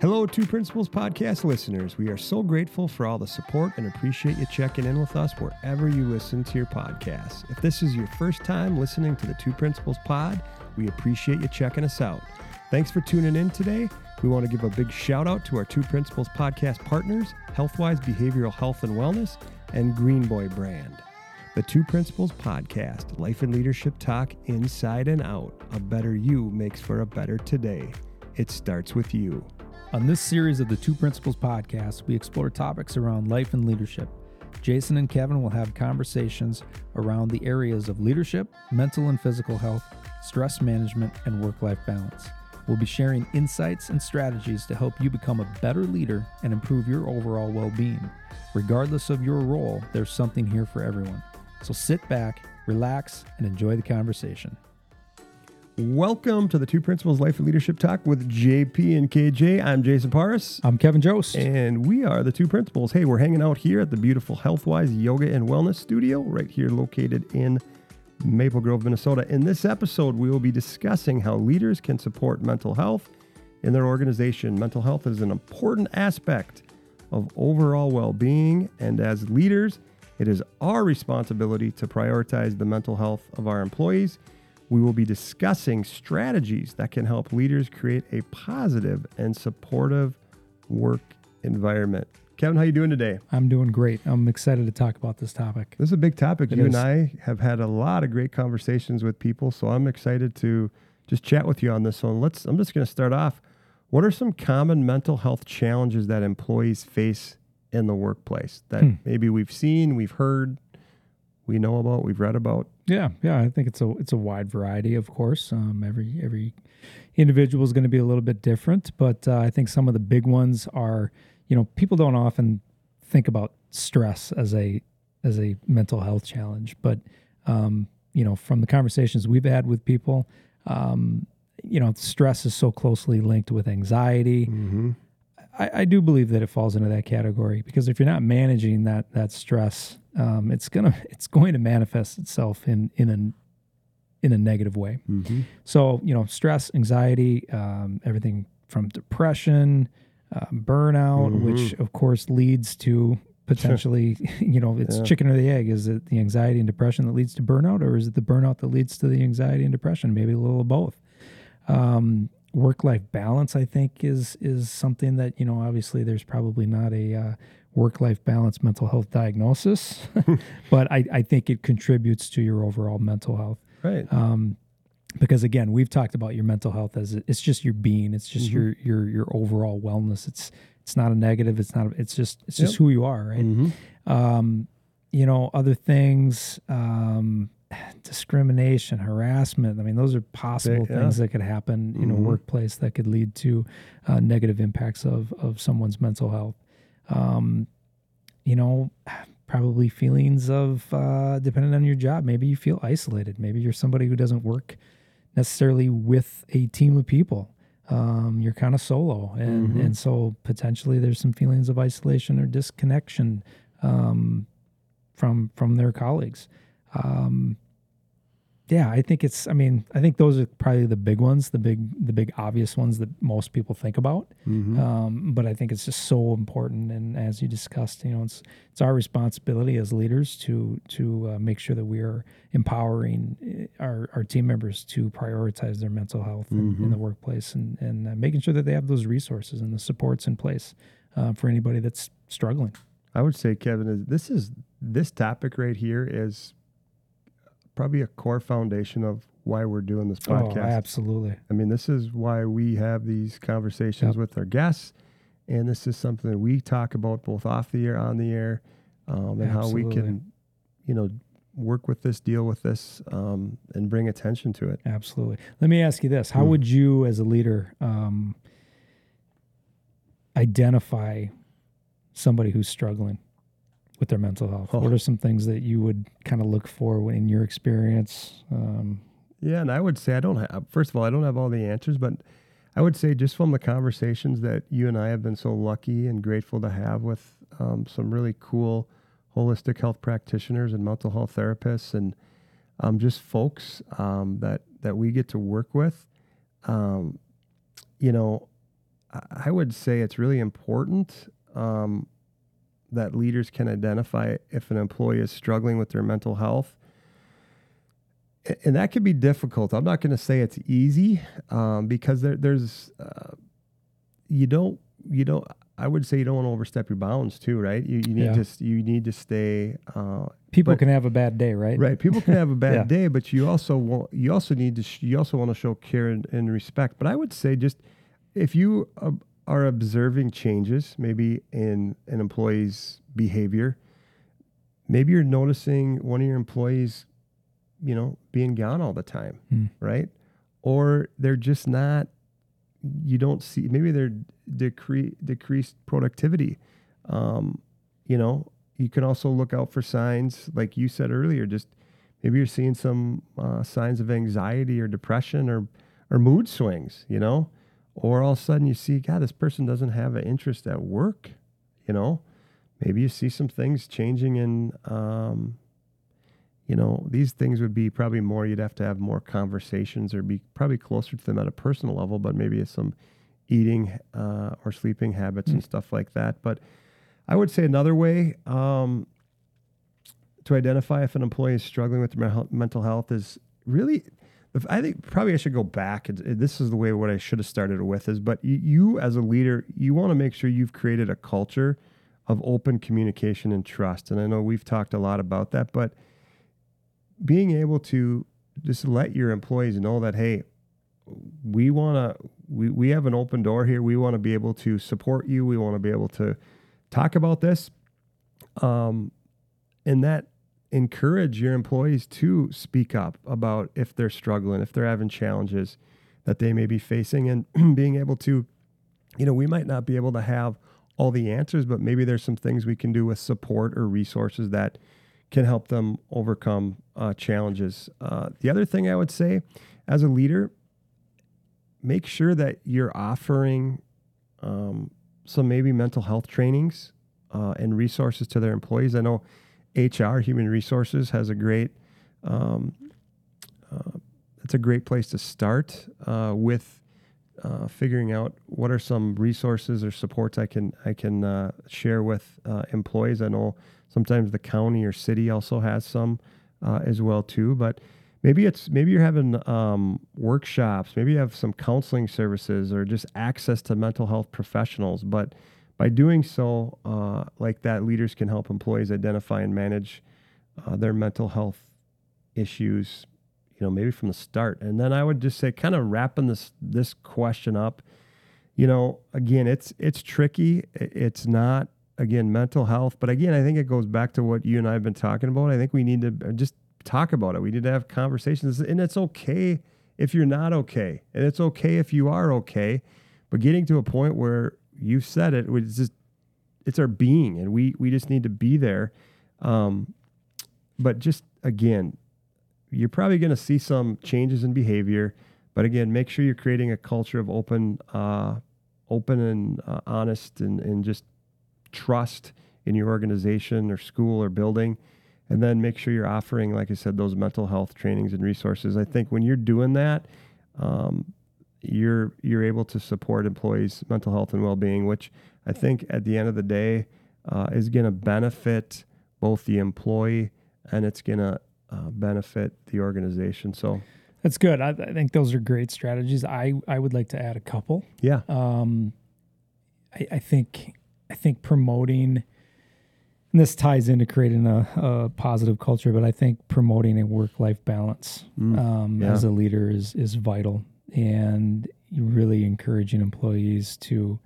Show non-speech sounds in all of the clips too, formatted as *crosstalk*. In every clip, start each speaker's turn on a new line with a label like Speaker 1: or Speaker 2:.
Speaker 1: Hello, Two Principals podcast listeners. We are so grateful for all the support and appreciate you checking in with us wherever you listen to your podcasts. If this is your first time listening to the Two Principals pod, we appreciate you checking us out. Thanks for tuning in today. We want to give a big shout out to our Two Principals podcast partners, Healthwise Behavioral Health and Wellness and Green Boy Brand. The Two Principals podcast, life and leadership talk inside and out. A better you makes for a better today. It starts with you.
Speaker 2: On this series of the Two Principals podcast, we explore topics around life and leadership. Jason and Kevin will have conversations around the areas of leadership, mental and physical health, stress management, and work life balance. We'll be sharing insights and strategies to help you become a better leader and improve your overall well being. Regardless of your role, there's something here for everyone. So sit back, relax, and enjoy the conversation.
Speaker 1: Welcome to the Two Principals Life and Leadership Talk with JP and KJ. I'm Jason Paris.
Speaker 2: I'm Kevin Jost.
Speaker 1: And we are the Two Principals. Hey, we're hanging out here at the beautiful Healthwise Yoga and Wellness Studio, right here located in Maple Grove, Minnesota. In this episode, we will be discussing how leaders can support mental health in their organization. Mental health is an important aspect of overall well being, and as leaders, it is our responsibility to prioritize the mental health of our employees we will be discussing strategies that can help leaders create a positive and supportive work environment. Kevin, how are you doing today?
Speaker 2: I'm doing great. I'm excited to talk about this topic.
Speaker 1: This is a big topic. It you is. and I have had a lot of great conversations with people, so I'm excited to just chat with you on this one. Let's I'm just going to start off. What are some common mental health challenges that employees face in the workplace that hmm. maybe we've seen, we've heard, we know about, we've read about?
Speaker 2: Yeah, yeah, I think it's a it's a wide variety, of course. Um, every every individual is going to be a little bit different, but uh, I think some of the big ones are, you know, people don't often think about stress as a as a mental health challenge, but um, you know, from the conversations we've had with people, um, you know, stress is so closely linked with anxiety. Mm-hmm. I, I, do believe that it falls into that category because if you're not managing that that stress, um, it's gonna *laughs* it's going to manifest itself in in a in a negative way. Mm-hmm. So you know, stress, anxiety, um, everything from depression, uh, burnout, mm-hmm. which of course leads to *laughs* potentially, *laughs* you know, it's yeah. chicken or the egg. Is it the anxiety and depression that leads to burnout, or is it the burnout that leads to the anxiety and depression? Maybe a little of both. Um, work life balance, I think, is is something that you know. Obviously, there's probably not a uh, work life balance mental health diagnosis, *laughs* *laughs* but I, I think it contributes to your overall mental health.
Speaker 1: Right. Um,
Speaker 2: because again, we've talked about your mental health as it's just your being. It's just mm-hmm. your your your overall wellness. It's it's not a negative. It's not. A, It's just it's just who you are. Right. Mm-hmm. Um, you know, other things. Um, *sighs* discrimination, harassment. I mean, those are possible yeah. things that could happen in mm-hmm. a workplace that could lead to uh, negative impacts of of someone's mental health. Um, you know, *sighs* probably feelings of uh, depending on your job. Maybe you feel isolated. Maybe you're somebody who doesn't work necessarily with a team of people. Um, you're kind of solo, and mm-hmm. and so potentially there's some feelings of isolation or disconnection um, from from their colleagues. Um, yeah, I think it's. I mean, I think those are probably the big ones, the big, the big obvious ones that most people think about. Mm-hmm. Um, but I think it's just so important, and as you discussed, you know, it's it's our responsibility as leaders to to uh, make sure that we are empowering uh, our, our team members to prioritize their mental health mm-hmm. in, in, mm-hmm. the workplace, and and uh, making sure that they have those resources and the supports in place uh, for anybody that's struggling.
Speaker 1: I would say, Kevin, this is this topic right here is probably a core foundation of why we're doing this oh, podcast. Oh,
Speaker 2: absolutely.
Speaker 1: I mean, this is why we have these conversations yep. with our guests, and this is something that we talk about both off the air, on the air, um, and absolutely. how we can, you know, work with this, deal with this, um, and bring attention to it.
Speaker 2: Absolutely. Let me ask you this: How mm. would you, as a leader, um, identify somebody who's struggling? With their mental health? Oh. What are some things that you would kind of look for in your experience? Um,
Speaker 1: yeah, and I would say I don't have. First of all, I don't have all the answers, but I would say just from the conversations that you and I have been so lucky and grateful to have with um, some really cool holistic health practitioners and mental health therapists, and um, just folks um, that that we get to work with. Um, you know, I would say it's really important um, that leaders can identify if an employee is struggling with their mental health. And that can be difficult. I'm not going to say it's easy um, because there, there's, uh, you don't, you don't, I would say you don't want to overstep your bounds too, right? You, you need yeah. to you need to stay. Uh,
Speaker 2: People but, can have a bad day, right?
Speaker 1: Right. People can have a *laughs* bad yeah. day, but you also want you also need to sh- you also want to show care and, and, respect. But I would say just if you uh, are observing changes, maybe in an employee's behavior, maybe you're noticing one of your employees, you know, being gone all the time, mm. right? Or they're just not. You don't see. Maybe they're decre- decreased productivity. Um, you know, you can also look out for signs, like you said earlier, just maybe you're seeing some uh, signs of anxiety or depression or, or mood swings, you know, or all of a sudden you see, God, this person doesn't have an interest at work, you know, maybe you see some things changing in, um, you know, these things would be probably more, you'd have to have more conversations or be probably closer to them at a personal level, but maybe it's some eating uh, or sleeping habits mm. and stuff like that. But I would say another way um, to identify if an employee is struggling with mental health is really. I think probably I should go back. This is the way what I should have started with is, but you as a leader, you want to make sure you've created a culture of open communication and trust. And I know we've talked a lot about that, but being able to just let your employees know that, hey, we want to we, we have an open door here we want to be able to support you we want to be able to talk about this um, and that encourage your employees to speak up about if they're struggling if they're having challenges that they may be facing and *clears throat* being able to you know we might not be able to have all the answers but maybe there's some things we can do with support or resources that can help them overcome uh, challenges uh, the other thing i would say as a leader make sure that you're offering um, some maybe mental health trainings uh, and resources to their employees. I know HR, Human Resources, has a great. Um, uh, it's a great place to start uh, with uh, figuring out what are some resources or supports I can I can uh, share with uh, employees. I know sometimes the county or city also has some as well too, but maybe it's maybe you're having um, workshops maybe you have some counseling services or just access to mental health professionals but by doing so uh, like that leaders can help employees identify and manage uh, their mental health issues you know maybe from the start and then i would just say kind of wrapping this this question up you know again it's it's tricky it's not again mental health but again i think it goes back to what you and i have been talking about i think we need to just talk about it. We need to have conversations. And it's okay if you're not okay. And it's okay if you are okay. But getting to a point where you've said it, it's just it's our being and we we just need to be there. Um, but just again, you're probably going to see some changes in behavior. But again, make sure you're creating a culture of open, uh, open and uh, honest, and, and just trust in your organization or school or building and then make sure you're offering, like I said, those mental health trainings and resources. I think when you're doing that, um, you're you're able to support employees' mental health and well-being, which I think at the end of the day uh, is going to benefit both the employee and it's going to uh, benefit the organization. So
Speaker 2: that's good. I, I, think those are great strategies. I I would like to add a couple.
Speaker 1: Yeah.
Speaker 2: Um, I, I think I think promoting and this ties into creating a, a, positive culture, but I think promoting a work life balance mm, um, yeah. as a leader is is vital, and really encouraging employees to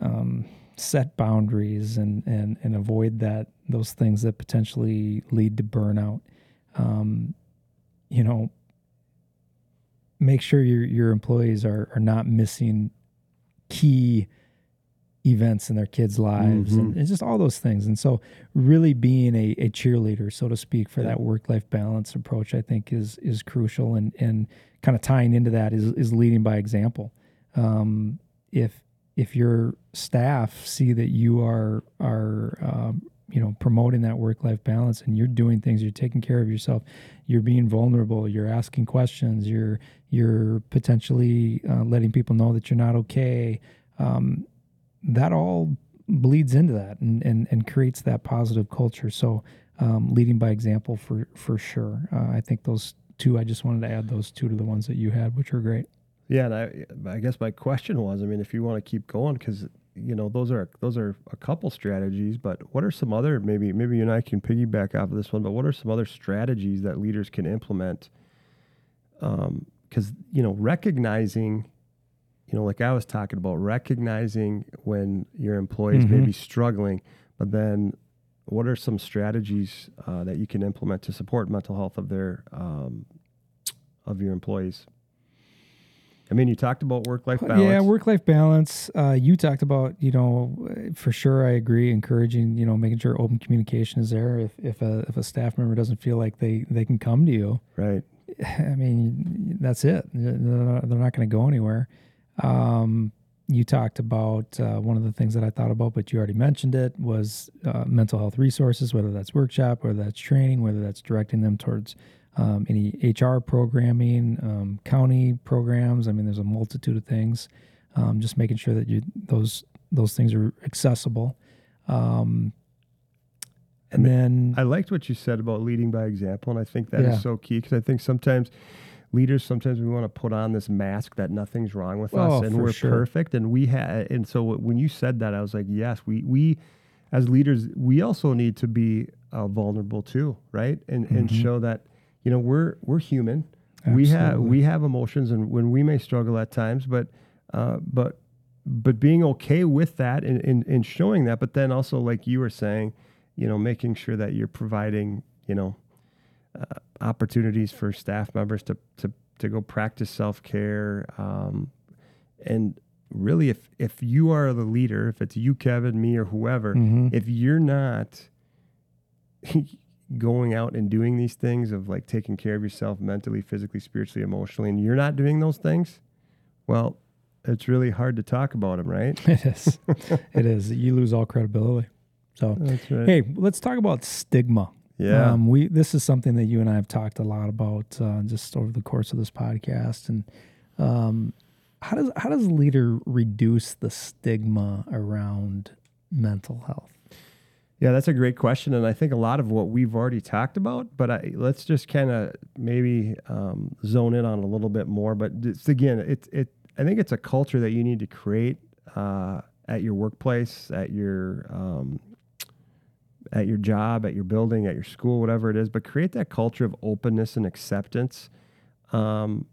Speaker 2: um, set boundaries and and and avoid that those things that potentially lead to burnout. Um, you know, make sure your your employees are are not missing key events in their kids' lives mm-hmm. and, and, just all those things. And so, really being a, a cheerleader, so to speak, for yeah. that work life balance approach, I think is is crucial. And and kind of tying into that is is leading by example. Um, if if your staff see that you are are um, you know promoting that work life balance and you're doing things you're taking care of yourself you're being vulnerable you're asking questions you're you're potentially uh, letting people know that you're not okay um, that all bleeds into that and, and, and creates that positive culture. So um, leading by example for for sure. Uh, I think those two. I just wanted to add those two to the ones that you had, which are great.
Speaker 1: Yeah, and I, I guess my question was, I mean, if you want to keep going, because you know those are those are a couple strategies, but what are some other maybe maybe you and I can piggyback off of this one, but what are some other strategies that leaders can implement? Because um, you know recognizing, you know, like I was talking about, recognizing when your employees mm-hmm. may be struggling, but then what are some strategies uh, that you can implement to support mental health of their um, of your employees? I mean, you talked about work life balance.
Speaker 2: Yeah, work life balance. Uh, you talked about, you know, for sure, I agree. Encouraging, you know, making sure open communication is there. If if a if a staff member doesn't feel like they they can come to you,
Speaker 1: right? *sighs*
Speaker 2: I mean, that's it. They're not, not going to go anywhere. Um, you talked about uh, one of the things that I thought about, but you already mentioned it was uh, mental health resources, whether that's workshop, whether that's training, whether that's directing them towards um, any HR programming, um, county programs. I mean, there's a multitude of things. Um, just making sure that you those those things are accessible. Um, and then
Speaker 1: I liked what you said about leading by example, and I think that yeah. is so key because I think sometimes leaders sometimes we want to put on this mask that nothing's wrong with
Speaker 2: oh,
Speaker 1: us and we're
Speaker 2: sure.
Speaker 1: perfect and we have and so when you said that I was like yes we we as leaders we also need to be uh, vulnerable too right and mm-hmm. and show that you know we're we're human Absolutely. we have we have emotions and when we may struggle at times but uh, but but being okay with that and, and, and showing that but then also like you were saying you know making sure that you're providing you know uh, opportunities for staff members to to to go practice self care um, and really if if you are the leader if it's you kevin me or whoever mm-hmm. if you're not *laughs* going out and doing these things of like taking care of yourself mentally, physically, spiritually, emotionally, and you're not doing those things, well, it's really hard to talk about them, right? *laughs*
Speaker 2: It is. it is. You lose all credibility. So, right. hey, let's talk about stigma.
Speaker 1: Yeah. Um,
Speaker 2: we this is something that you and I have talked a lot about uh, just over the course of this podcast, and um, how does how does a leader reduce the stigma around mental health?
Speaker 1: Yeah, that's a great question, and I think a lot of what we've already talked about. But I, let's just kind of maybe um, zone in on a little bit more. But it's, again, it it I think it's a culture that you need to create uh, at your workplace, at your um, at your job, at your building, at your school, whatever it is. But create that culture of openness and acceptance, um,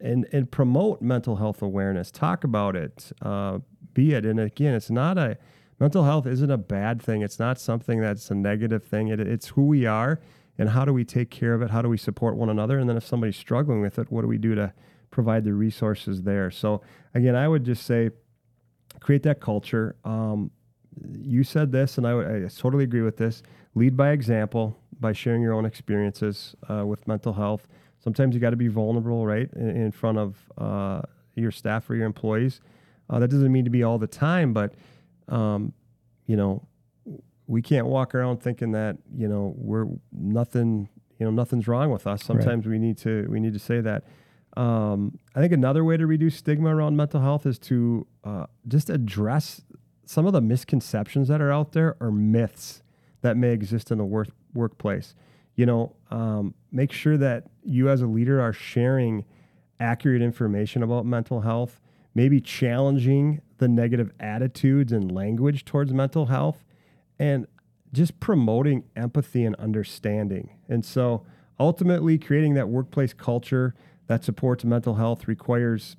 Speaker 1: and and promote mental health awareness. Talk about it. Uh, be it, and again, it's not a mental health isn't a bad thing. It's not something that's a negative thing. It, it's who we are and how do we take care of it? How do we support one another? And then if somebody's struggling with it, what do we do to provide the resources there? So again, I would just say create that culture. Um, you said this, and I, would, I totally agree with this. Lead by example by sharing your own experiences uh, with mental health. Sometimes you got to be vulnerable, right, in, in front of uh, your staff or your employees. Uh, that doesn't mean to be all the time, but um, you know, we can't walk around thinking that you know we're nothing. You know, nothing's wrong with us. Sometimes right. we need to we need to say that. Um, I think another way to reduce stigma around mental health is to uh, just address some of the misconceptions that are out there or myths that may exist in the work workplace. You know, um, make sure that you as a leader are sharing accurate information about mental health, maybe challenging the negative attitudes and language towards mental health and just promoting empathy and understanding. And so ultimately creating that workplace culture that supports mental health requires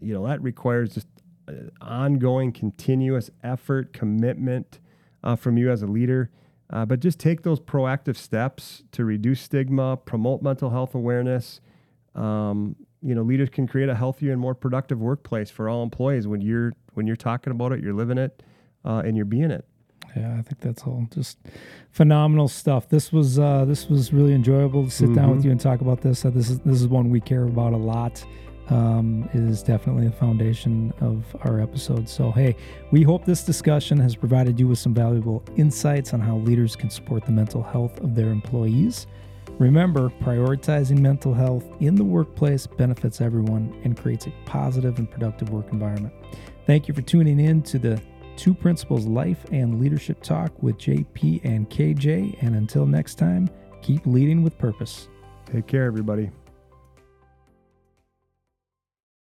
Speaker 1: you know that requires just ongoing continuous effort commitment uh, from you as a leader. Uh, but just take those proactive steps to reduce stigma promote mental health awareness. Um, you know leaders can create a healthier and more productive workplace for all employees when you're when you're talking about it you're living it uh, and you're being it.
Speaker 2: Yeah i think that's all just phenomenal stuff. This was uh, this was really enjoyable to sit mm-hmm. down with mm-hmm. you and talk about this. Uh, this is this is one we care about a lot um, is definitely the foundation of our episode. So, hey, we hope this discussion has provided you with some valuable insights on how leaders can support the mental health of their employees. Remember, prioritizing mental health in the workplace benefits everyone and creates a positive and productive work environment. Thank you for tuning in to the Two Principals Life and Leadership Talk with JP and KJ. And until next time, keep leading with purpose.
Speaker 1: Take care, everybody.